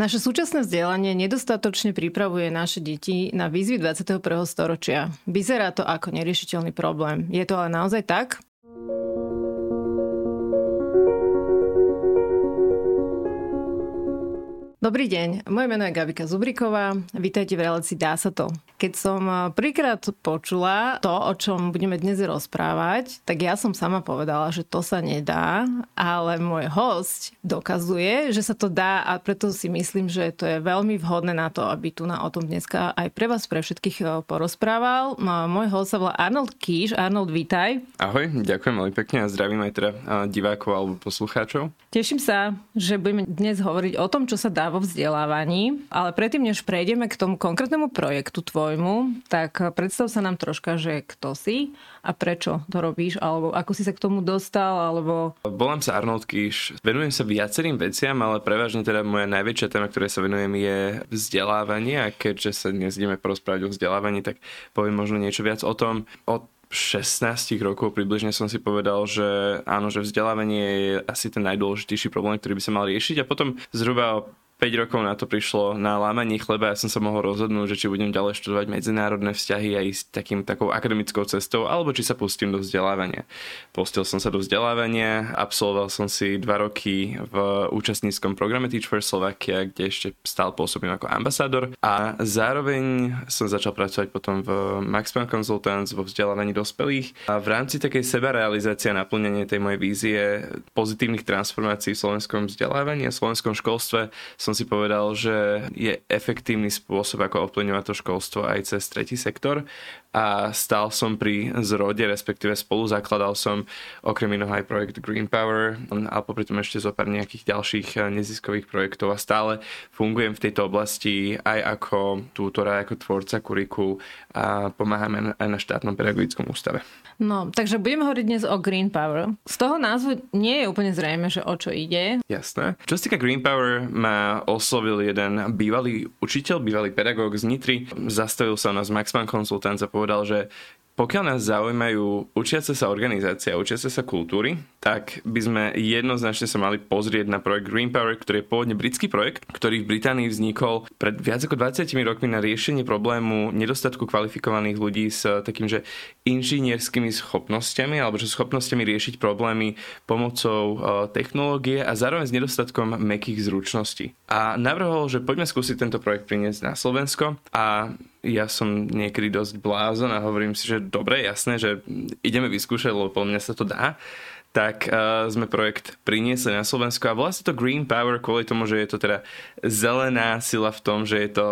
Naše súčasné vzdelanie nedostatočne pripravuje naše deti na výzvy 21. storočia. Vyzerá to ako neriešiteľný problém. Je to ale naozaj tak? Dobrý deň, moje meno je Gabika Zubriková. Vítajte v relácii Dá sa to. Keď som eh, prvýkrát počula to, o čom budeme dnes rozprávať, tak ja som sama povedala, že to sa nedá, ale môj host dokazuje, že sa to dá a preto si myslím, že to je veľmi vhodné na to, aby tu na o tom dneska aj pre vás, pre všetkých eh, porozprával. Môj host sa volá Arnold Kíš. Arnold, vítaj. Ahoj, ďakujem veľmi pekne a zdravím aj teda eh, divákov alebo poslucháčov. Teším sa, že budeme dnes hovoriť o tom, čo sa dá vo vzdelávaní. Ale predtým, než prejdeme k tomu konkrétnemu projektu tvojmu, tak predstav sa nám troška, že kto si a prečo to robíš, alebo ako si sa k tomu dostal, alebo... Volám sa Arnold Kiš, venujem sa viacerým veciam, ale prevažne teda moja najväčšia téma, ktoré sa venujem je vzdelávanie. A keďže sa dnes ideme porozprávať o vzdelávaní, tak poviem možno niečo viac o tom, o 16 rokov približne som si povedal, že áno, že vzdelávanie je asi ten najdôležitejší problém, ktorý by sa mal riešiť. A potom zhruba 5 rokov na to prišlo na lámanie chleba ja som sa mohol rozhodnúť, že či budem ďalej študovať medzinárodné vzťahy a ísť takým takou akademickou cestou, alebo či sa pustím do vzdelávania. Pustil som sa do vzdelávania, absolvoval som si 2 roky v účastníckom programe Teach for Slovakia, kde ešte stál pôsobím ako ambasádor a zároveň som začal pracovať potom v Max Planck Consultants vo vzdelávaní dospelých a v rámci takej sebarealizácie a naplnenia tej mojej vízie pozitívnych transformácií v slovenskom vzdelávaní a slovenskom školstve som som si povedal, že je efektívny spôsob, ako ovplyvňovať to školstvo aj cez tretí sektor a stál som pri zrode, respektíve spolu zakladal som okrem iného aj projekt Green Power a popri tom ešte zo pár nejakých ďalších eh, neziskových projektov a stále fungujem v tejto oblasti aj ako tútora, ako tvorca kurikul a pomáhame aj na štátnom pedagogickom ústave. No, takže budeme hovoriť dnes o Green Power. Z toho názvu nie je úplne zrejme, že o čo ide. Jasné. Čo sa týka Green Power, ma oslovil jeden bývalý učiteľ, bývalý pedagóg z Nitry. Zastavil sa nás Maxman konzultant a povedal, že pokiaľ nás zaujímajú učiace sa organizácia, učiace sa kultúry, tak by sme jednoznačne sa mali pozrieť na projekt Green Power, ktorý je pôvodne britský projekt, ktorý v Británii vznikol pred viac ako 20 rokmi na riešenie problému nedostatku kvalifikovaných ľudí s takým, že inžinierskými schopnosťami alebo že schopnosťami riešiť problémy pomocou e, technológie a zároveň s nedostatkom mekých zručností. A navrhol, že poďme skúsiť tento projekt priniesť na Slovensko a ja som niekedy dosť blázon a hovorím si, že dobre, jasné, že ideme vyskúšať, lebo po mňa sa to dá tak uh, sme projekt priniesli na Slovensko a volá sa to Green Power kvôli tomu, že je to teda zelená sila v tom, že je to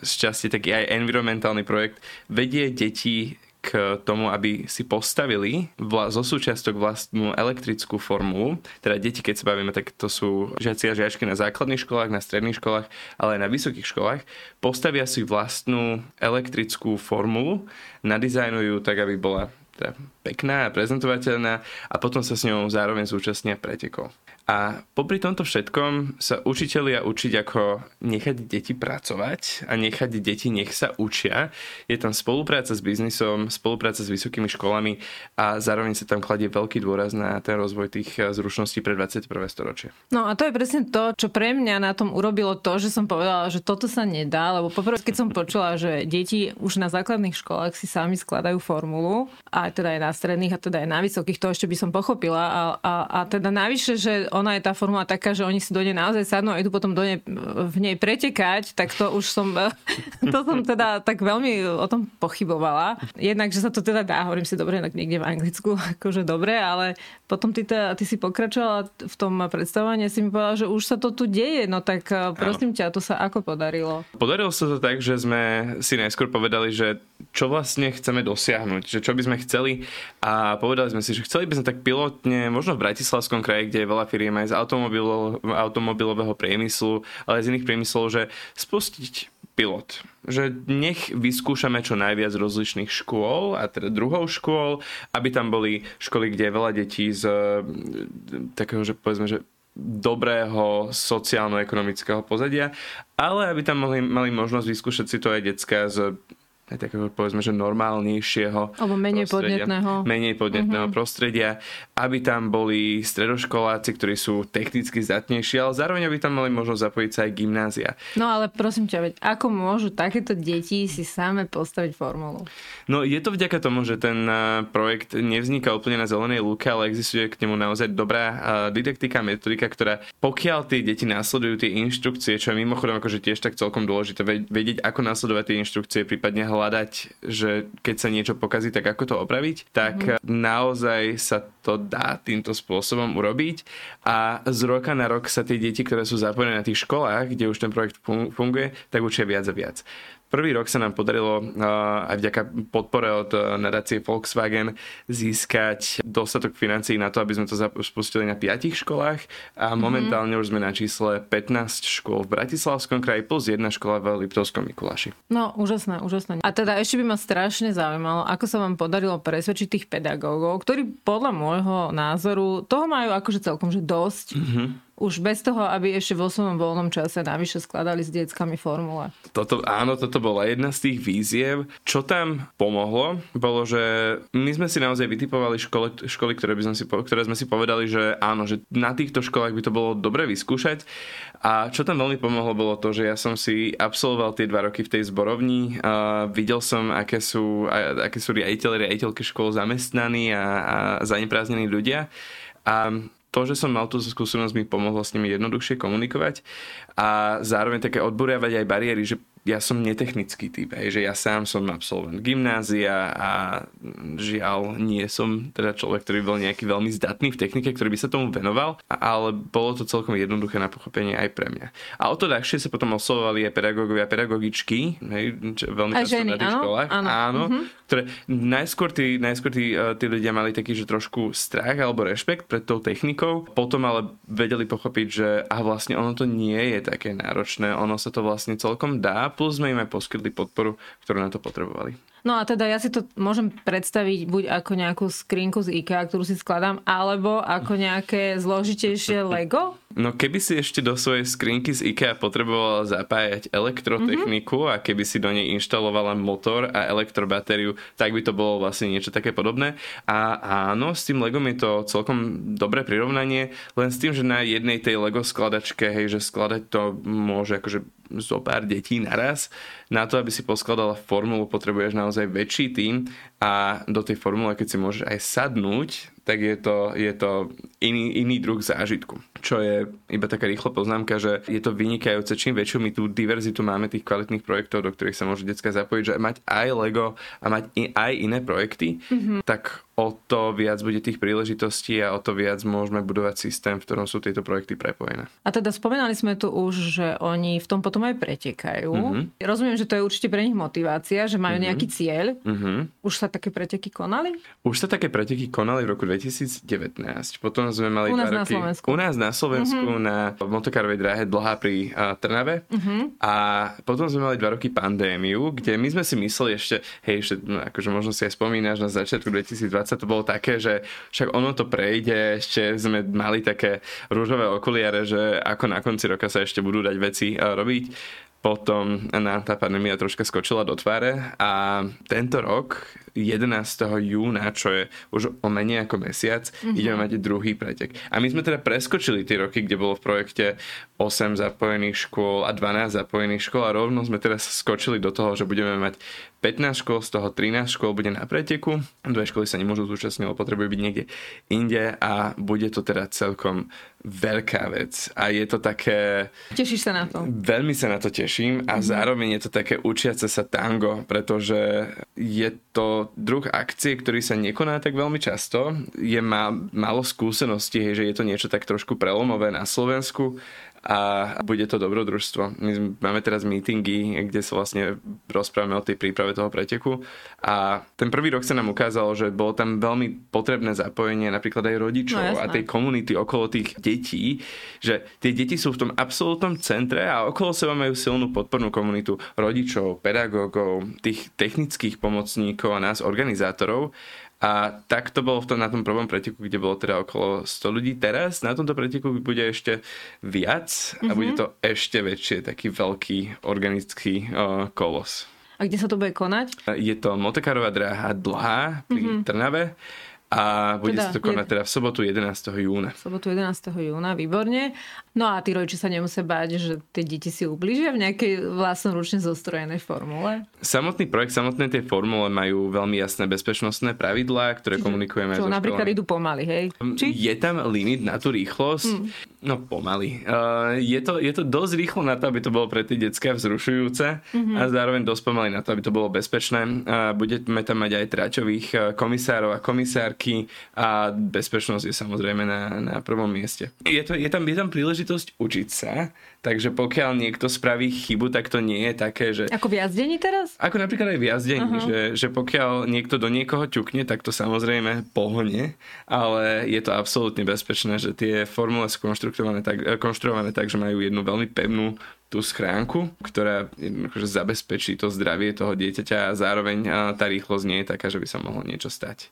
šťastie taký aj environmentálny projekt. Vedie deti k tomu, aby si postavili vla- zo súčiastok vlastnú elektrickú formulu. Teda deti, keď sa bavíme, tak to sú žiaci a žiačky na základných školách, na stredných školách, ale aj na vysokých školách. Postavia si vlastnú elektrickú formulu, nadizajnujú tak, aby bola teda pekná a prezentovateľná a potom sa s ňou zároveň zúčastnia pretekov. A popri tomto všetkom sa učitelia učiť, ako nechať deti pracovať a nechať deti nech sa učia. Je tam spolupráca s biznisom, spolupráca s vysokými školami a zároveň sa tam kladie veľký dôraz na ten rozvoj tých eh, zručností pre 21. storočie. No a to je presne to, čo pre mňa na tom urobilo to, že som povedala, že toto sa nedá, lebo poprvé, keď som počula, že deti už na základných školách si sami skladajú formulu, a teda aj na stredných, a teda aj na vysokých, to ešte by som pochopila. A, a, a teda navyše, že ona je tá formula taká, že oni si do nej naozaj sadnú a idú potom do nej, v nej pretekať, tak to už som, to som teda tak veľmi o tom pochybovala. Jednak, že sa to teda dá, hovorím si dobre, tak niekde v Anglicku, akože dobre, ale potom ty, teda, ty si pokračovala v tom predstavovaní, si mi povedala, že už sa to tu deje, no tak eh, prosím ťa, to sa ako podarilo? Podarilo sa to tak, že sme si najskôr povedali, že čo vlastne chceme dosiahnuť, že čo by sme chceli a povedali sme si, že chceli by sme tak pilotne, možno v Bratislavskom kraji, kde je veľa firiem aj z automobilového priemyslu, ale aj z iných priemyslov, že spustiť pilot. Že nech vyskúšame čo najviac rozličných škôl a teda druhou škôl, aby tam boli školy, kde je veľa detí z takého, že povedzme, že dobrého sociálno-ekonomického pozadia, ale aby tam mali, mali možnosť vyskúšať si to aj detská z aj takého povedzme, že normálnejšieho Alebo menej podnetného. menej podnetného mm-hmm. prostredia, aby tam boli stredoškoláci, ktorí sú technicky zdatnejší, ale zároveň aby tam mali možnosť zapojiť sa aj gymnázia. No ale prosím ťa, veď ako môžu takéto deti si same postaviť formulu? No je to vďaka tomu, že ten eh, projekt nevzniká úplne na zelenej lúke, ale existuje k nemu naozaj dobrá eh, didaktika, metodika, ktorá pokiaľ tie deti následujú tie inštrukcie, čo je mimochodom akože tiež tak celkom dôležité vedieť, ako následovať tie inštrukcie, prípadne hľadať, že keď sa niečo pokazí, tak ako to opraviť, tak mm. naozaj sa to dá týmto spôsobom urobiť a z roka na rok sa tie deti, ktoré sú zapojené na tých školách, kde už ten projekt funguje, tak učia viac a viac. Prvý rok sa nám podarilo aj vďaka podpore od nadácie Volkswagen získať dostatok financií na to, aby sme to spustili na 5 školách a mhm. momentálne už sme na čísle 15 škôl v Bratislavskom kraji plus jedna škola v Liptovskom Mikuláši. No, úžasné, úžasné. A teda ešte by ma strašne zaujímalo, ako sa vám podarilo presvedčiť tých pedagógov, ktorí podľa môjho názoru toho majú akože celkom že dosť. Mm-hmm už bez toho, aby ešte vo svojom voľnom čase navyše skladali s deckami formule. Toto, áno, toto bola jedna z tých víziev. Čo tam pomohlo, bolo, že my sme si naozaj vytipovali školy, školy ktoré, by sme si, ktoré sme si povedali, že áno, že na týchto školách by to bolo dobre vyskúšať. A čo tam veľmi pomohlo, bolo to, že ja som si absolvoval tie dva roky v tej zborovni. A videl som, aké sú, aké sú riaditeľe, riaditeľky škôl zamestnaní a, a zaneprázdnení ľudia. A to, že som mal tú skúsenosť, mi pomohlo s nimi jednoduchšie komunikovať a zároveň také odburiavať aj bariéry, že ja som netechnický typ, hej, že ja sám som absolvent gymnázia a žiaľ nie som teda človek, ktorý bol nejaký veľmi zdatný v technike, ktorý by sa tomu venoval, ale bolo to celkom jednoduché na pochopenie aj pre mňa. A o to ľahšie sa potom oslovovali aj pedagógovia a pedagogičky, hej, čo veľmi aj často ženy, na tých áno? školách, áno, áno mm-hmm. ktoré najskôr, tí, najskôr tí, e, tí ľudia mali taký, že trošku strach alebo rešpekt pred tou technikou, potom ale vedeli pochopiť, že a vlastne ono to nie je také náročné, ono sa to vlastne celkom dá, plus sme im aj poskytli podporu, ktorú na to potrebovali. No a teda ja si to môžem predstaviť buď ako nejakú skrinku z IKEA, ktorú si skladám, alebo ako nejaké zložitejšie Lego. No keby si ešte do svojej skrinky z IKEA potrebovala zapájať elektrotechniku mm-hmm. a keby si do nej inštalovala motor a elektrobatériu, tak by to bolo vlastne niečo také podobné. A áno, s tým Legom je to celkom dobré prirovnanie, len s tým, že na jednej tej Lego skladačke, hej, že skladať to môže akože zo pár detí naraz. Na to, aby si poskladala formulu, potrebuješ naozaj väčší tým a do tej formule, keď si môžeš aj sadnúť, tak je to, je to iný, iný druh zážitku. Čo je iba taká rýchla poznámka, že je to vynikajúce, čím väčšiu my tú diverzitu máme tých kvalitných projektov, do ktorých sa môže detská zapojiť, že mať aj Lego a mať aj iné projekty, mm-hmm. tak o to viac bude tých príležitostí a o to viac môžeme budovať systém, v ktorom sú tieto projekty prepojené. A teda spomínali sme tu už, že oni v tom potom aj pretekajú. Mm-hmm. Rozumiem, že to je určite pre nich motivácia, že majú mm-hmm. nejaký cieľ. Mm-hmm. Už sa také preteky konali? Už sa také preteky konali v roku 2019. Potom sme mali u nás roky, na Slovensku. U nás na Slovensku mm-hmm. na motokárovej dráhe Dlhá pri uh, Trnave. Mm-hmm. A potom sme mali dva roky pandémiu, kde my sme si mysleli ešte, hej, ešte, no, akože možno si aj spomínaš na začiatku 2020 to bolo také, že však ono to prejde, ešte sme mali také rúžové okuliare, že ako na konci roka sa ešte budú dať veci robiť potom nám tá pandémia troška skočila do tváre a tento rok 11. júna, čo je už o menej ako mesiac, mm-hmm. ideme mať druhý pretek. A my sme teda preskočili tie roky, kde bolo v projekte 8 zapojených škôl a 12 zapojených škôl a rovno sme teraz skočili do toho, že budeme mať 15 škôl, z toho 13 škôl bude na preteku, dve školy sa nemôžu zúčastniť, lebo potrebujú byť niekde inde a bude to teda celkom veľká vec a je to také... Tešíš sa na to? Veľmi sa na to teším a mm-hmm. zároveň je to také učiace sa tango, pretože je to druh akcie, ktorý sa nekoná tak veľmi často. Je má, málo skúseností, že je to niečo tak trošku prelomové na Slovensku a bude to dobrodružstvo. My máme teraz meetingy, kde sa vlastne rozprávame o tej príprave toho preteku. A ten prvý rok sa nám ukázalo, že bolo tam veľmi potrebné zapojenie napríklad aj rodičov no, a tej komunity okolo tých detí, že tie deti sú v tom absolútnom centre a okolo seba majú silnú podpornú komunitu rodičov, pedagógov, tých technických pomocníkov a nás organizátorov a tak to bolo v tom, na tom prvom preteku, kde bolo teda okolo 100 ľudí. Teraz na tomto preteku bude ešte viac a mm-hmm. bude to ešte väčšie, taký veľký organický uh, kolos. A kde sa to bude konať? Je to motokárová dráha dlhá pri mm-hmm. Trnave a bude teda, sa to konať teda v sobotu 11. júna. V sobotu 11. júna, výborne. No a tí rodiči sa nemusia báť, že tie deti si ubližia v nejakej vlastnoručne zostrojenej formule? Samotný projekt, samotné tie formule majú veľmi jasné bezpečnostné pravidlá, ktoré Čiže, komunikujeme čo, napríklad idú pomaly, hej? Um, Či? Je tam limit na tú rýchlosť? Hmm. No pomaly. Uh, je, to, je to dosť rýchlo na to, aby to bolo pre tie detská vzrušujúce mm-hmm. a zároveň dosť pomaly na to, aby to bolo bezpečné. Uh, budeme tam mať aj tráčových uh, komisárov a komisár parky a bezpečnosť je samozrejme na, na prvom mieste. Je, to, je, tam, je tam príležitosť učiť sa, takže pokiaľ niekto spraví chybu, tak to nie je také, že... Ako v jazdení teraz? Ako napríklad aj v jazdení, uh-huh. že, že pokiaľ niekto do niekoho ťukne, tak to samozrejme pohne, ale je to absolútne bezpečné, že tie formule sú konštruované tak, konštruované tak, že majú jednu veľmi pevnú tú schránku, ktorá že zabezpečí to zdravie toho dieťaťa a zároveň tá rýchlosť nie je taká, že by sa mohlo niečo stať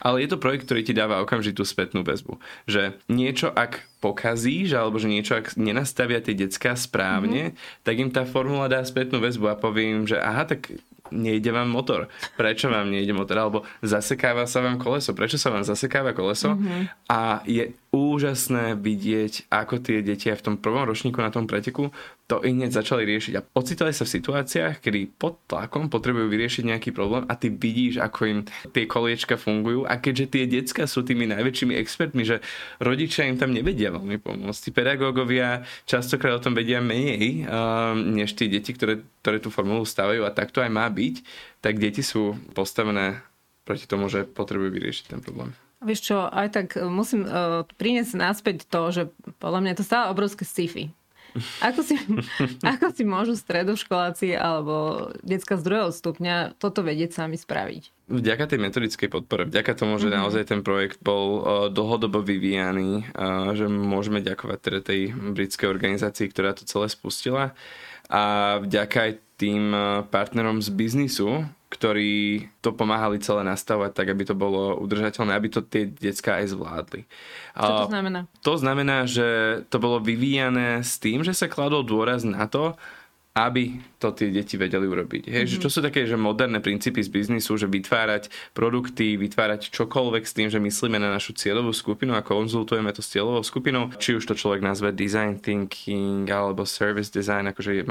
ale je to projekt, ktorý ti dáva okamžitú spätnú väzbu. Že niečo, ak pokazíš, alebo že niečo, ak nenastavia tie decka správne, mm-hmm. tak im tá formula dá spätnú väzbu a poviem, že aha, tak nejde vám motor. Prečo vám nejde motor? Alebo zasekáva sa vám koleso. Prečo sa vám zasekáva koleso? Mm-hmm. A je úžasné vidieť, ako tie deti aj v tom prvom ročníku na tom preteku to i hneď začali riešiť. A ocitali sa v situáciách, kedy pod tlakom potrebujú vyriešiť nejaký problém a ty vidíš, ako im tie koliečka fungujú. A keďže tie decka sú tými najväčšími expertmi, že rodičia im tam nevedia veľmi pomôcť. Tí pedagógovia častokrát o tom vedia menej, uh, než tí deti, ktoré, ktoré tú formulu stavajú a tak to aj má byť, tak deti sú postavené proti tomu, že potrebujú vyriešiť ten problém. Vieš čo, aj tak musím uh, priniesť náspäť to, že podľa mňa to stále obrovské sci-fi. Ako si, ako si môžu stredoškoláci alebo detská z druhého stupňa toto vedieť sami spraviť? Vďaka tej metodickej podpore, vďaka tomu, že mm-hmm. naozaj ten projekt bol uh, dlhodobo vyvíjaný, uh, že môžeme ďakovať teda tej britskej organizácii, ktorá to celé spustila a vďaka aj tým partnerom z biznisu, ktorí to pomáhali celé nastavovať tak, aby to bolo udržateľné, aby to tie decka aj zvládli. Čo to znamená? To znamená, že to bolo vyvíjané s tým, že sa kladol dôraz na to, aby to tie deti vedeli urobiť. Hej, mm-hmm. že mhm. čo sú také že moderné princípy z biznisu, že vytvárať produkty, vytvárať čokoľvek s tým, že myslíme na našu cieľovú skupinu a konzultujeme to s cieľovou skupinou, či už to človek nazve design thinking alebo service design, akože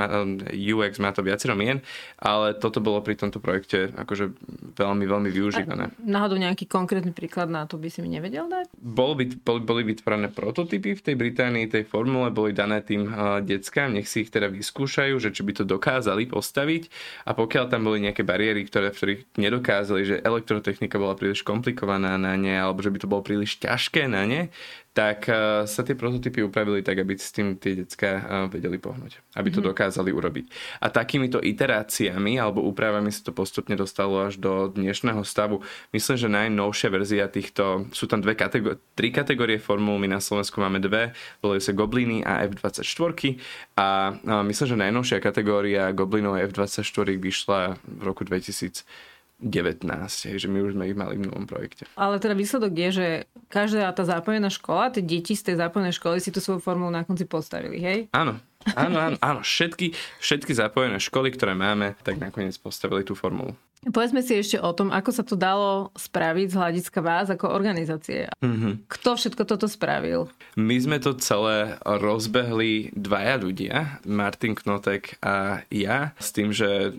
UX má to viacero mien, ale toto bolo pri tomto projekte akože veľmi, veľmi využívané. A náhodou nejaký konkrétny príklad na to by si mi nevedel dať? Bol, boli, boli vytvorené prototypy v tej Británii, tej formule, boli dané tým uh, deckám, nech si ich teda vyskúšajú, že či by to dokázali postaviť. A pokiaľ tam boli nejaké bariéry, ktoré, v ktorých nedokázali, že elektrotechnika bola príliš komplikovaná na ne alebo že by to bolo príliš ťažké na ne, tak uh, sa tie prototypy upravili tak, aby s tým tie decka uh, vedeli pohnúť. Aby to mm-hmm. dokázali urobiť. A takýmito iteráciami alebo úpravami sa to postupne dostalo až do dnešného stavu. Myslím, že najnovšia verzia týchto, sú tam dve kategórie, tri kategórie formul, my na Slovensku máme dve, volajú sa Gobliny a F24 a myslím, že najnovšia kategória Goblinov a F24 vyšla v roku 2000 19, hej, že my už sme ich mali v novom projekte. Ale teda výsledok je, že každá tá zápojená škola, tie deti z tej zápojenej školy si tú svoju formulu na konci postavili, hej? Áno, áno, áno, áno. Všetky, všetky zápojené školy, ktoré máme, tak nakoniec postavili tú formulu. Povedzme si ešte o tom, ako sa to dalo spraviť z hľadiska vás ako organizácie. Mm-hmm. Kto všetko toto spravil? My sme to celé rozbehli dvaja ľudia, Martin Knotek a ja, s tým, že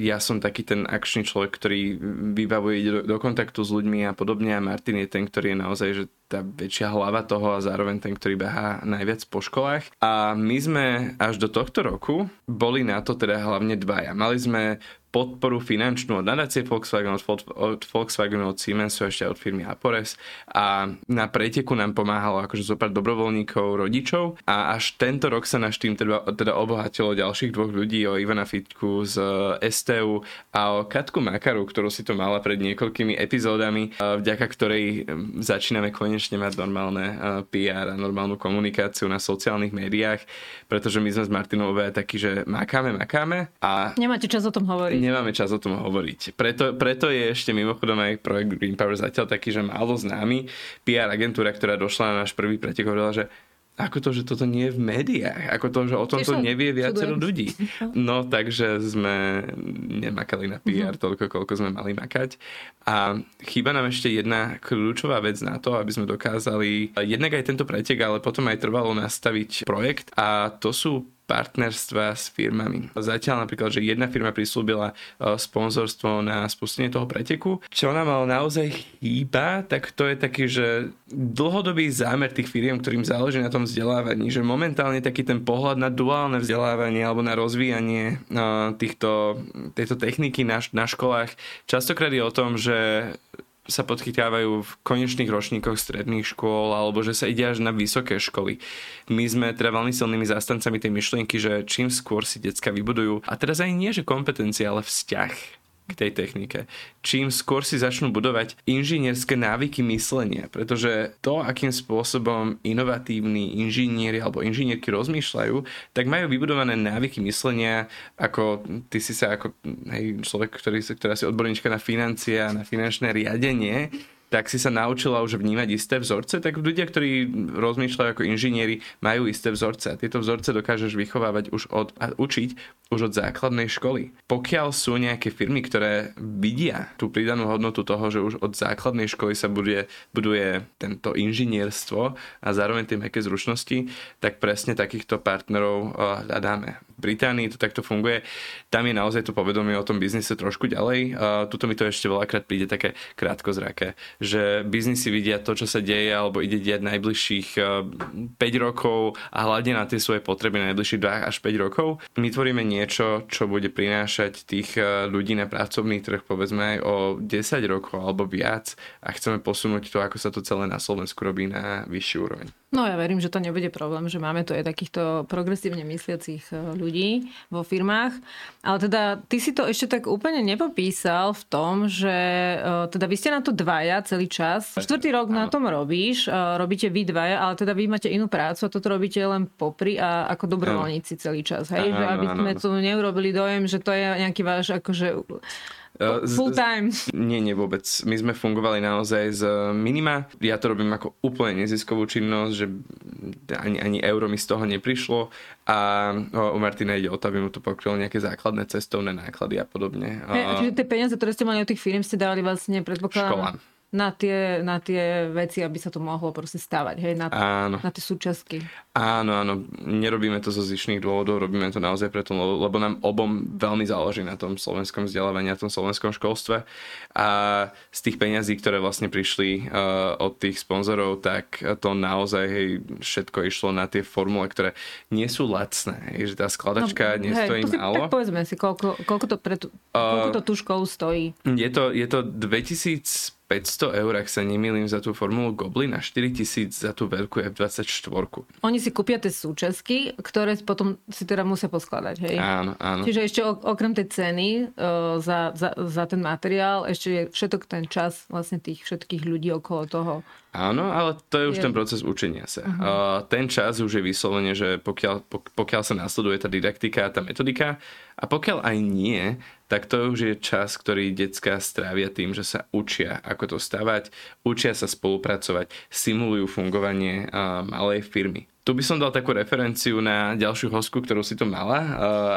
ja som taký ten akčný človek, ktorý vybavuje do, do kontaktu s ľuďmi a podobne a Martin je ten, ktorý je naozaj že tá väčšia hlava toho a zároveň ten, ktorý behá najviac po školách. A my sme až do tohto roku boli na to teda hlavne dvaja. Mali sme podporu finančnú od nadácie Volkswagen, od, od Volkswagenu, od Siemensu, ešte od firmy Apores a na preteku nám pomáhalo akože zopár dobrovoľníkov, rodičov a až tento rok sa náš tým teda, teda obohatilo ďalších dvoch ľudí, o Ivana Fitku z eh, STU a o Katku Makaru, ktorú si to mala pred niekoľkými epizódami, eh, vďaka ktorej hm, začíname konečne mať normálne eh, PR a normálnu komunikáciu na sociálnych médiách, pretože my sme s Martinou takí, že makáme, makáme a... Nemáte čas o tom hovoriť nemáme čas o tom hovoriť. Preto, preto je ešte mimochodom aj projekt Green Power zatiaľ taký, že málo známy. PR agentúra, ktorá došla na náš prvý pretek, hovorila, že ako to, že toto nie je v médiách, ako to, že o tomto nevie viacero ľudí. No takže sme nemakali na PR uh-huh. toľko, koľko sme mali makať. A chýba nám ešte jedna kľúčová vec na to, aby sme dokázali jednak aj tento pretek, ale potom aj trvalo nastaviť projekt a to sú partnerstva s firmami. Zatiaľ napríklad, že jedna firma prislúbila e, sponzorstvo na spustenie toho preteku. Čo nám ale naozaj chýba, tak to je taký, že dlhodobý zámer tých firiem, ktorým záleží na tom vzdelávaní, že momentálne taký ten pohľad na duálne vzdelávanie alebo na rozvíjanie e, týchto, tejto techniky na, na školách častokrát je o tom, že sa podchytávajú v konečných ročníkoch stredných škôl alebo že sa ide až na vysoké školy. My sme teda veľmi silnými zástancami tej myšlienky, že čím skôr si decka vybudujú, a teraz aj nie, že kompetencia, ale vzťah k tej technike. Čím skôr si začnú budovať inžinierské návyky myslenia, pretože to, akým spôsobom inovatívni inžinieri alebo inžinierky rozmýšľajú, tak majú vybudované návyky myslenia, ako ty si sa ako hej, človek, ktorý, ktorá si odborníčka na financie a na finančné riadenie, tak si sa naučila už vnímať isté vzorce, tak ľudia, ktorí rozmýšľajú ako inžinieri, majú isté vzorce a tieto vzorce dokážeš vychovávať už od, a učiť už od základnej školy. Pokiaľ sú nejaké firmy, ktoré vidia tú pridanú hodnotu toho, že už od základnej školy sa buduje, buduje tento inžinierstvo a zároveň tie meké zručnosti, tak presne takýchto partnerov hľadáme. Británii to takto funguje. Tam je naozaj to povedomie o tom biznise trošku ďalej. Uh, tuto mi to ešte veľakrát príde také krátkozraké, že biznisy vidia to, čo sa deje alebo ide diať najbližších uh, 5 rokov a hľadia na tie svoje potreby na najbližších 2 až 5 rokov. My tvoríme niečo, čo bude prinášať tých uh, ľudí na pracovný trh povedzme aj o 10 rokov alebo viac a chceme posunúť to, ako sa to celé na Slovensku robí na vyšší úroveň. No ja verím, že to nebude problém, že máme tu aj takýchto progresívne mysliacich e, ľudí vo firmách. Ale teda ty si to ešte tak úplne nepopísal v tom, že e, teda vy ste na to dvaja celý čas. Štvrtý rok na tom robíš, e, robíte vy dvaja, ale teda vy máte inú prácu a toto robíte len popri a ako dobrovoľníci celý čas. Hej? Že aby sme tu neurobili dojem, že to je nejaký váš akože Full time. Nie, nie vôbec. My sme fungovali naozaj z minima. Ja to robím ako úplne neziskovú činnosť, že ani, ani euro mi z toho neprišlo a u Martina ide o to, aby mu to pokrylo nejaké základné cestovné náklady a podobne. A, čiže tie peniaze, ktoré ste mali od tých firm, ste dali vlastne predpokladám... Školám na tie, na tie veci, aby sa to mohlo proste stavať, hej, na, áno. na tie súčasky. Áno, áno, nerobíme to zo zišných dôvodov, robíme to naozaj preto, lebo nám obom veľmi záleží na tom slovenskom vzdelávaní, na tom slovenskom školstve a z tých peňazí, ktoré vlastne prišli uh, od tých sponzorov, tak to naozaj hej, všetko išlo na tie formule, ktoré nie sú lacné, hej, že tá skladačka no, nestojí hej, málo. Tak povedzme si, koľko, koľko, to pre koľko to tú školu stojí. Je to, je to 2000 500 eur, ak sa nemýlim, za tú formulu Goblin a 4000 za tú veľkú F24. Oni si kúpia tie súčasky, ktoré potom si teda musia poskladať, hej? Áno, áno. Čiže ešte okrem tej ceny uh, za, za, za ten materiál, ešte je všetok ten čas vlastne tých všetkých ľudí okolo toho. Áno, ale to je už je... ten proces učenia sa. Uh-huh. Uh, ten čas už je vyslovene, že pokiaľ, pokiaľ sa nasleduje tá didaktika a tá metodika a pokiaľ aj nie, tak to už je čas, ktorý detská strávia tým, že sa učia, ako to stavať, učia sa spolupracovať, simulujú fungovanie malej firmy. Tu by som dal takú referenciu na ďalšiu hostku, ktorú si to mala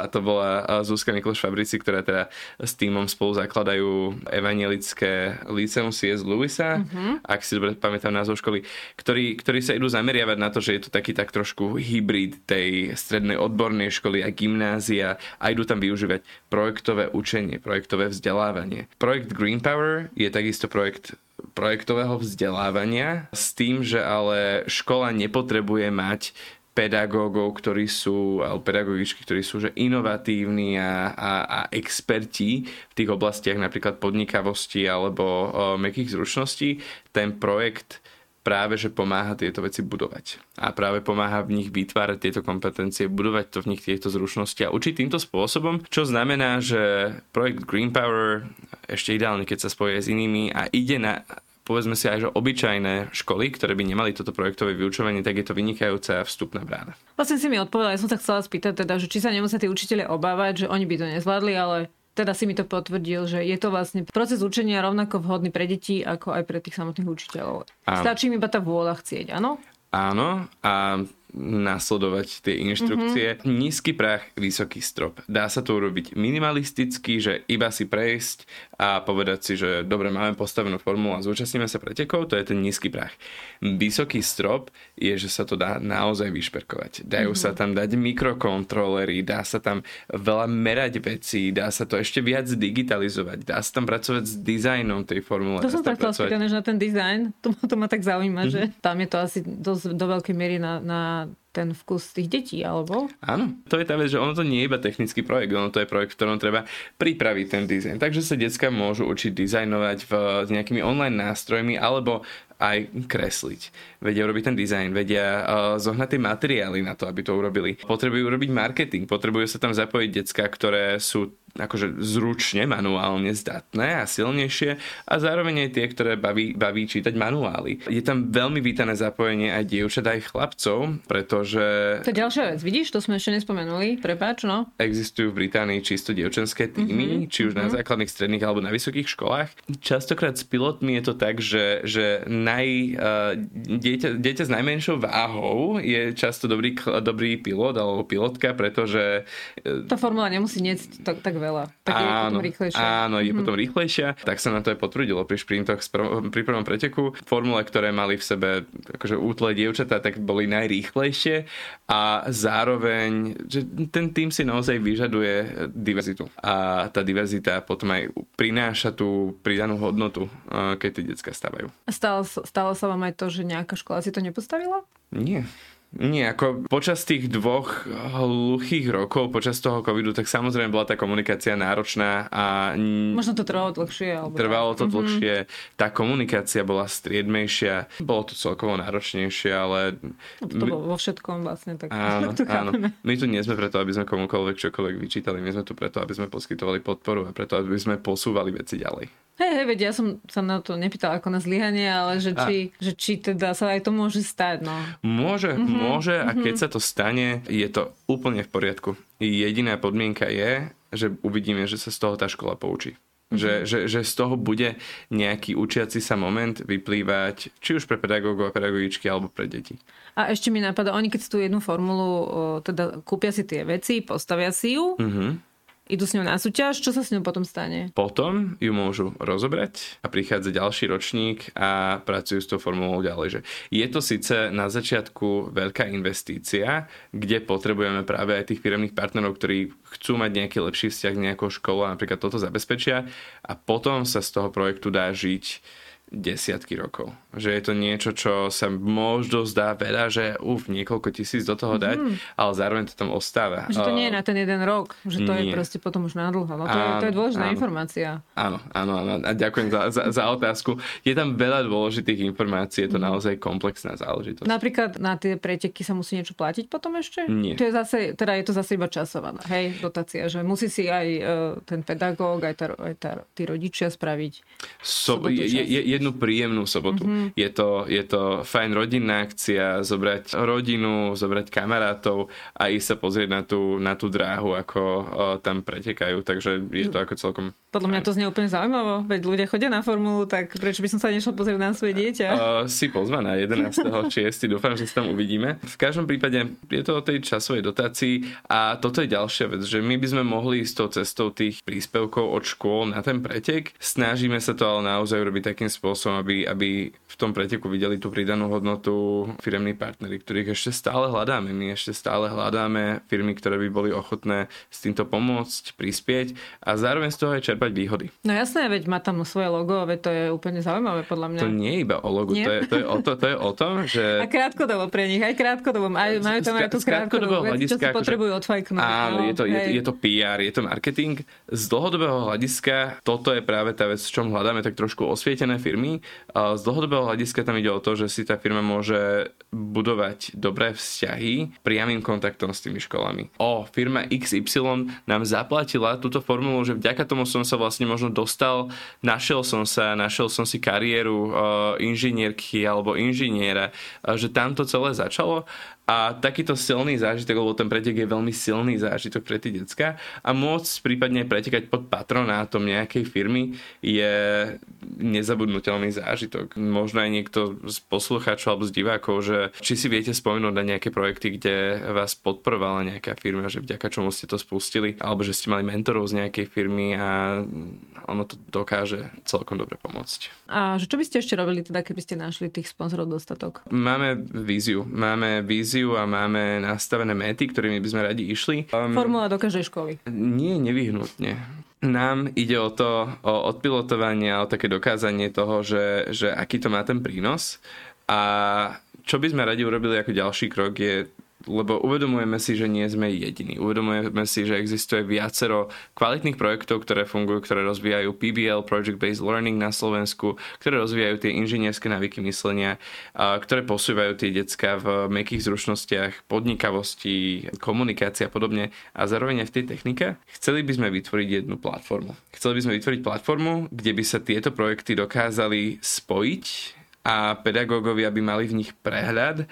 a to bola Zuzka Nikloš Fabrici, ktorá teda s týmom spolu zakladajú evangelické Liceum C.S. Lewisa, uh-huh. ak si dobre pamätám názov školy, ktorí, ktorí sa idú zameriavať na to, že je to taký tak trošku hybrid tej strednej odbornej školy a gymnázia a idú tam využívať projektové učenie, projektové vzdelávanie. Projekt Green Power je takisto projekt projektového vzdelávania s tým, že ale škola nepotrebuje mať pedagógov, ktorí sú, alebo pedagogičky, ktorí sú že inovatívni a, a, a experti v tých oblastiach napríklad podnikavosti alebo o, mekých zručností. Ten projekt práve že pomáha tieto veci budovať. A práve pomáha v nich vytvárať tieto kompetencie, budovať to v nich tieto zručnosti a učiť týmto spôsobom, čo znamená, že projekt Green Power ešte ideálne, keď sa spojí s inými a ide na povedzme si aj, že obyčajné školy, ktoré by nemali toto projektové vyučovanie, tak je to vynikajúca vstupná brána. Vlastne si mi odpovedal, ja som sa chcela spýtať teda, že či sa nemusia tí učiteľe obávať, že oni by to nezvládli, ale teda si mi to potvrdil, že je to vlastne proces učenia rovnako vhodný pre deti, ako aj pre tých samotných učiteľov. Áno. Stačí mi iba tá vôľa chcieť, áno? Áno a nasledovať tie inštrukcie. Mm-hmm. Nízky prach, vysoký strop. Dá sa to urobiť minimalisticky, že iba si prejsť a povedať si, že dobre, máme postavenú formulu a zúčastníme sa pretekov, to je ten nízky prach. Vysoký strop je, že sa to dá naozaj vyšperkovať. Dajú mm-hmm. sa tam dať mikrokontrolery, dá sa tam veľa merať veci, dá sa to ešte viac digitalizovať, dá sa tam pracovať s dizajnom tej formule. To som tak pracovať... že na ten dizajn, to, to ma tak zaujíma, mm-hmm. že tam je to asi dosť do veľkej miery na, na ten vkus tých detí, alebo? Áno, to je tá vec, že ono to nie je iba technický projekt, ono to je projekt, v ktorom treba pripraviť ten dizajn. Takže sa decka môžu učiť dizajnovať v, s nejakými online nástrojmi, alebo aj kresliť. Vedia urobiť ten dizajn, vedia uh, zohnať tie materiály na to, aby to urobili. Potrebujú urobiť marketing, potrebujú sa tam zapojiť decka, ktoré sú akože zručne, manuálne zdatné a silnejšie a zároveň aj tie, ktoré baví, baví čítať manuály. Je tam veľmi vítané zapojenie aj dievčat, aj chlapcov, pretože... To je ďalšia vec, vidíš, to sme ešte nespomenuli, prepáč, no. Existujú v Británii čisto dievčenské týmy, mm-hmm. či už mm-hmm. na mhm. základných, stredných alebo na vysokých školách. Častokrát s pilotmi je to tak, že, že naj, uh, dieťa, dieťa s najmenšou váhou je často dobrý, dobrý pilot alebo pilotka, pretože... Uh, Tá formula nemusí nieť tak, tak veľa. Tak áno, je potom rýchlejšia. Áno, je mm-hmm. potom rýchlejšia. Tak sa na to aj potvrdilo pri šprintoch pri prvom preteku. Formule, ktoré mali v sebe akože útle dievčatá, tak boli najrýchlejšie a zároveň, že ten tým si naozaj vyžaduje diverzitu. A tá diverzita potom aj prináša tú pridanú hodnotu, keď tie decka stávajú. Stalo, stalo sa vám aj to, že nejaká škola si to nepostavila? Nie. Nie, ako počas tých dvoch hluchých rokov, počas toho covidu, tak samozrejme bola tá komunikácia náročná a... Možno to trvalo dlhšie. Alebo trvalo to mm-hmm. dlhšie, tá komunikácia bola striedmejšia, bolo to celkovo náročnejšie, ale... No, to bolo vo všetkom vlastne, tak áno, áno. My tu nie sme preto, aby sme komukoľvek čokoľvek vyčítali, my sme tu preto, aby sme poskytovali podporu a preto, aby sme posúvali veci ďalej. Hej, hej, veď ja som sa na to nepýtala ako na zlyhanie, ale že či, že či teda sa aj to môže stať, no. Môže, mm-hmm, môže a keď mm-hmm. sa to stane, je to úplne v poriadku. Jediná podmienka je, že uvidíme, že sa z toho tá škola poučí. Mm-hmm. Že, že, že z toho bude nejaký učiaci sa moment vyplývať, či už pre pedagógov a pedagogičky, alebo pre deti. A ešte mi napadá, oni keď si tú jednu formulu, teda kúpia si tie veci, postavia si ju, mm-hmm idú s ňou na súťaž, čo sa s ňou potom stane? Potom ju môžu rozobrať a prichádza ďalší ročník a pracujú s tou formulou ďalej. Že je to síce na začiatku veľká investícia, kde potrebujeme práve aj tých firmných partnerov, ktorí chcú mať nejaký lepší vzťah s nejakou školou a napríklad toto zabezpečia a potom sa z toho projektu dá žiť desiatky rokov. Že je to niečo, čo sa možno zdá veľa, že uf, niekoľko tisíc do toho dať, mm. ale zároveň to tam ostáva. Že to nie je na ten jeden rok, že to nie. je proste potom už na dlho. No to, áno, je, to je dôležitá áno. informácia. Áno, áno, áno. A ďakujem za, za, za otázku. Je tam veľa dôležitých informácií, je to mm. naozaj komplexná záležitosť. Napríklad na tie preteky sa musí niečo platiť potom ešte? Nie. To je zase, teda je to zase iba časovaná, hej, dotácia, že musí si aj uh, ten pedagóg, aj, tá, aj tá, tí rodičia spraviť. So, je, je, jednu príjemnú sobotu. Mm-hmm. Je, to, je to fajn rodinná akcia, zobrať rodinu, zobrať kamarátov a ísť sa pozrieť na tú, na tú dráhu, ako o, tam pretekajú. Takže je to ako celkom... Podľa mňa to znie úplne zaujímavo, veď ľudia chodia na formulu, tak prečo by som sa nešiel pozrieť na svoje dieťa? Uh, si pozvaná 11.6. dúfam, že sa tam uvidíme. V každom prípade je to o tej časovej dotácii a toto je ďalšia vec, že my by sme mohli ísť tou cestou tých príspevkov od škôl na ten pretek. Snažíme sa to ale naozaj robiť takým spôsobom, aby, aby v tom preteku videli tú pridanú hodnotu firmní partnery, ktorých ešte stále hľadáme. My ešte stále hľadáme firmy, ktoré by boli ochotné s týmto pomôcť, prispieť a zároveň z toho aj čerpať výhody. No jasné, veď má tam svoje logo, veď to je úplne zaujímavé podľa mňa. To nie je iba o logu, to je, to, je o to, to je o tom, že... A krátkodobo pre nich, aj krátkodobo. Aj, majú tam aj tú krátkodobú vec, čo si akože- potrebujú odfajknúť. Áno, no, je, to, je, je to PR, je to marketing. Z dlhodobého hľadiska toto je práve tá vec, v čom hľadáme tak trošku osvietené firmy, z dlhodobého hľadiska tam ide o to, že si tá firma môže budovať dobré vzťahy priamým kontaktom s tými školami. O, firma XY nám zaplatila túto formulu, že vďaka tomu som sa vlastne možno dostal, našiel som sa, našiel som si kariéru uh, inžinierky alebo inžiniera, uh, že tam to celé začalo a takýto silný zážitok, lebo ten pretek je veľmi silný zážitok pre tie decka a môcť prípadne pretekať pod patronátom nejakej firmy je nezabudnutelný zážitok. Možno aj niekto z poslucháčov alebo z divákov, že či si viete spomenúť na nejaké projekty, kde vás podporovala nejaká firma, že vďaka čomu ste to spustili, alebo že ste mali mentorov z nejakej firmy a ono to dokáže celkom dobre pomôcť. A čo by ste ešte robili teda, keby ste našli tých sponzorov dostatok? Máme víziu. Máme víziu víziu a máme nastavené méty, ktorými by sme radi išli. Um, Formula do každej školy. Nie, nevyhnutne. Nám ide o to, o odpilotovanie a o také dokázanie toho, že, že aký to má ten prínos. A čo by sme radi urobili ako ďalší krok je lebo uvedomujeme si, že nie sme jediní. Uvedomujeme si, že existuje viacero kvalitných projektov, ktoré fungujú, ktoré rozvíjajú PBL, Project Based Learning na Slovensku, ktoré rozvíjajú tie inžinierské návyky myslenia, ktoré posúvajú tie decka v mekých zručnostiach, podnikavosti, komunikácia a podobne a zároveň aj v tej technike. Chceli by sme vytvoriť jednu platformu. Chceli by sme vytvoriť platformu, kde by sa tieto projekty dokázali spojiť a pedagógovia by mali v nich prehľad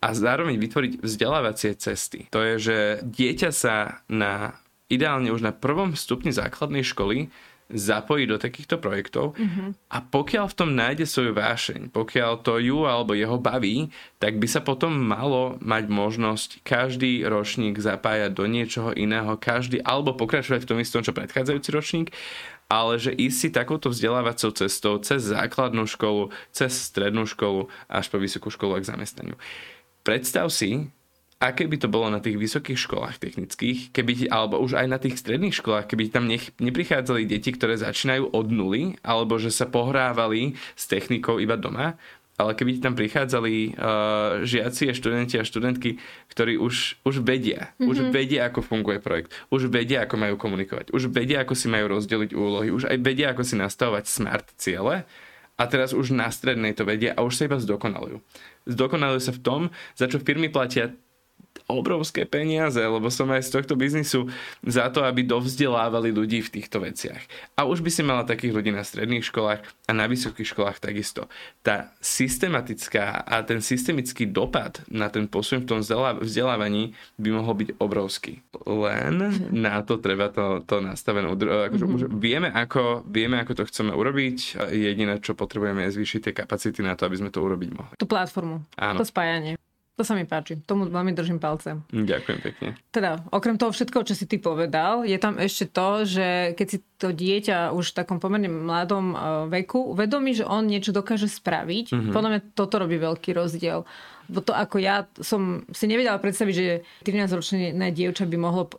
a zároveň vytvoriť vzdelávacie cesty. To je, že dieťa sa na ideálne už na prvom stupni základnej školy zapojí do takýchto projektov mm-hmm. a pokiaľ v tom nájde svoju vášeň, pokiaľ to ju alebo jeho baví, tak by sa potom malo mať možnosť každý ročník zapájať do niečoho iného, každý alebo pokračovať v tom istom, čo predchádzajúci ročník, ale že ísť si takouto vzdelávacou cestou cez základnú školu, cez strednú školu až po vysokú školu k zamestnaniu. Predstav si, aké by to bolo na tých vysokých školách technických, keby, alebo už aj na tých stredných školách, keby tam nech, neprichádzali deti, ktoré začínajú od nuly, alebo že sa pohrávali s technikou iba doma, ale keby tam prichádzali uh, žiaci a študenti a študentky, ktorí už, už vedia, mm-hmm. už vedia, ako funguje projekt, už vedia, ako majú komunikovať, už vedia, ako si majú rozdeliť úlohy, už aj vedia, ako si nastavovať smart ciele, a teraz už na strednej to vedia a už sa iba zdokonalujú. Zdokonalujú sa v tom, za čo firmy platia obrovské peniaze, lebo som aj z tohto biznisu za to, aby dovzdelávali ľudí v týchto veciach. A už by si mala takých ľudí na stredných školách a na vysokých školách takisto. Tá systematická a ten systemický dopad na ten posun v tom vzdelávaní by mohol byť obrovský. Len na to treba to, to nastavené. Akože mm-hmm. vieme, ako, vieme, ako to chceme urobiť. Jediné, čo potrebujeme, je zvýšiť tie kapacity na to, aby sme to urobiť mohli. Tú platformu. Áno. To spájanie. To sa mi páči. Tomu veľmi držím palce. Ďakujem pekne. Teda, okrem toho všetkého, čo si ty povedal, je tam ešte to, že keď si to dieťa už v takom pomerne mladom e, veku uvedomí, že on niečo dokáže spraviť, mm-hmm. podľa mňa toto robí veľký rozdiel. Bo to ako ja som si nevedela predstaviť, že 13-ročné dievča by mohlo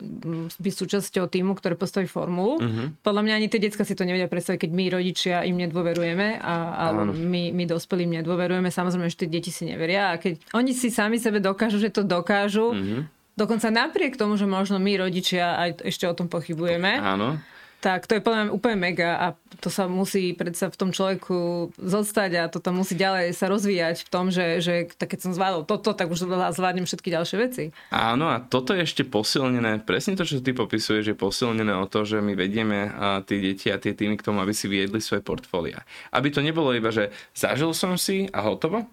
byť súčasťou týmu, ktoré postaví formulu. Mm-hmm. Podľa mňa ani tie decka si to nevedia predstaviť, keď my rodičia im nedôverujeme a, a my, my dospelí im nedôverujeme. Samozrejme, že tie deti si neveria. A keď oni si sami sebe dokážu, že to dokážu, mm-hmm. Dokonca napriek tomu, že možno my rodičia aj ešte o tom pochybujeme, Áno. Tak to je podľa mňa úplne mega a to sa musí predsa v tom človeku zostať a toto musí ďalej sa rozvíjať v tom, že, že tak keď som zvládol toto, tak už zvládnem všetky ďalšie veci. Áno a toto je ešte posilnené, presne to, čo ty popisuješ, je posilnené o to, že my vedieme tie deti a tie týmy k tomu, aby si viedli svoje portfólia. Aby to nebolo iba, že zažil som si a hotovo,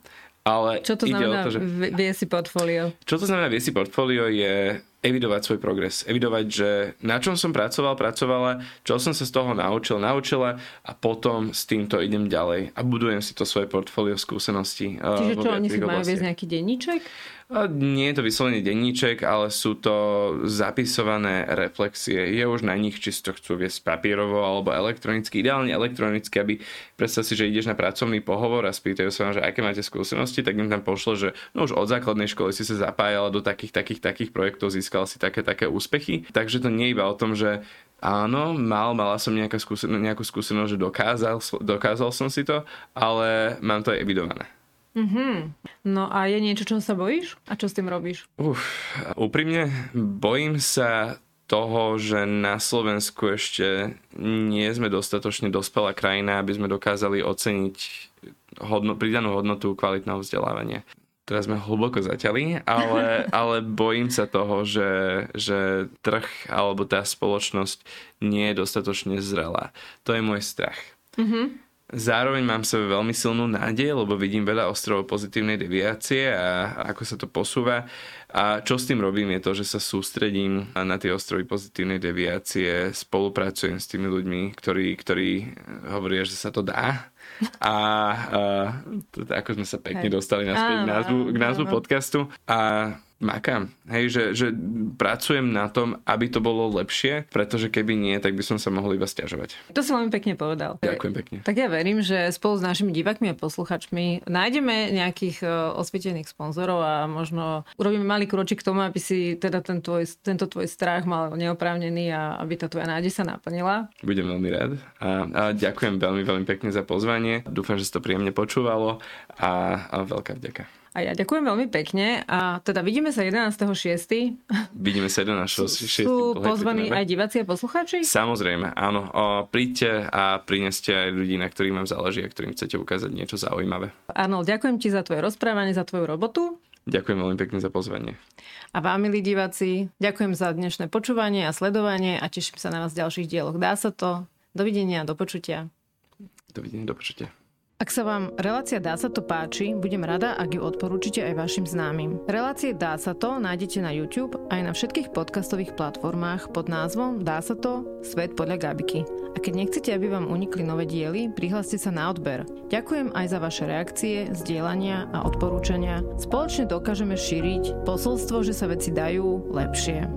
ale čo to ide znamená o to, že... vie si portfólio? Čo to znamená vie si portfólio je evidovať svoj progres. Evidovať, že na čom som pracoval, pracovala, čo som sa z toho naučil, naučila a potom s týmto idem ďalej a budujem si to svoje portfólio skúseností. Čiže čo, oni si majú viesť nejaký denníček? Nie je to vyslovene denníček, ale sú to zapisované reflexie. Je už na nich, či si to chcú viesť papierovo alebo elektronicky. Ideálne elektronicky, aby predstav si, že ideš na pracovný pohovor a spýtajú sa vám, že aké máte skúsenosti, tak im tam pošlo, že no už od základnej školy si sa zapájala do takých, takých, takých projektov, získal si také, také úspechy. Takže to nie iba o tom, že Áno, mal, mala som nejaká skúsen- nejakú skúsenosť, že dokázal, dokázal som si to, ale mám to aj evidované. Mm-hmm. No a je niečo, čo sa bojíš? A čo s tým robíš? Uf, úprimne, bojím sa toho, že na Slovensku ešte nie sme dostatočne dospelá krajina, aby sme dokázali oceniť hodno, pridanú hodnotu kvalitného vzdelávania. Teraz sme hlboko zaťali, ale, ale bojím sa toho, že, že trh alebo tá spoločnosť nie je dostatočne zrelá. To je môj strach. Mm-hmm. Zároveň mám v sebe veľmi silnú nádej, lebo vidím veľa ostrovov pozitívnej deviácie a ako sa to posúva. A čo s tým robím je to, že sa sústredím na tie ostrovy pozitívnej deviácie, spolupracujem s tými ľuďmi, ktorí, ktorí hovoria, že sa to dá. A, a ako sme sa pekne dostali naspäť k názvu, k názvu podcastu. A makám. Hej, že, že pracujem na tom, aby to bolo lepšie, pretože keby nie, tak by som sa mohol iba stiažovať. To si veľmi pekne povedal. Ďakujem pekne. Tak ja verím, že spolu s našimi divákmi a posluchačmi nájdeme nejakých e, osvietených sponzorov a možno urobíme malý kročík k tomu, aby si teda ten tvoj, tento tvoj strach mal neoprávnený a aby tá tvoja nádej sa naplnila. Budem veľmi rád a, a ďakujem veľmi, veľmi pekne za pozvanie. Dúfam, že si to príjemne počúvalo a, a veľká vďaka. A ja ďakujem veľmi pekne a teda vidíme sa 11.6. Vidíme sa 11.6. Sú pozvaní aj diváci a poslucháči? Samozrejme, áno. O, príďte a prineste aj ľudí, na ktorých vám záleží a ktorým chcete ukázať niečo zaujímavé. Áno, ďakujem ti za tvoje rozprávanie, za tvoju robotu. Ďakujem veľmi pekne za pozvanie. A vám, milí diváci, ďakujem za dnešné počúvanie a sledovanie a teším sa na vás v ďalších dieloch. Dá sa to. Dovidenia, do počutia. Dovidenia, do počutia. Ak sa vám relácia Dá sa to páči, budem rada, ak ju odporúčite aj vašim známym. Relácie Dá sa to nájdete na YouTube aj na všetkých podcastových platformách pod názvom Dá sa to Svet podľa Gabiky. A keď nechcete, aby vám unikli nové diely, prihláste sa na odber. Ďakujem aj za vaše reakcie, zdieľania a odporúčania. Spoločne dokážeme šíriť posolstvo, že sa veci dajú lepšie.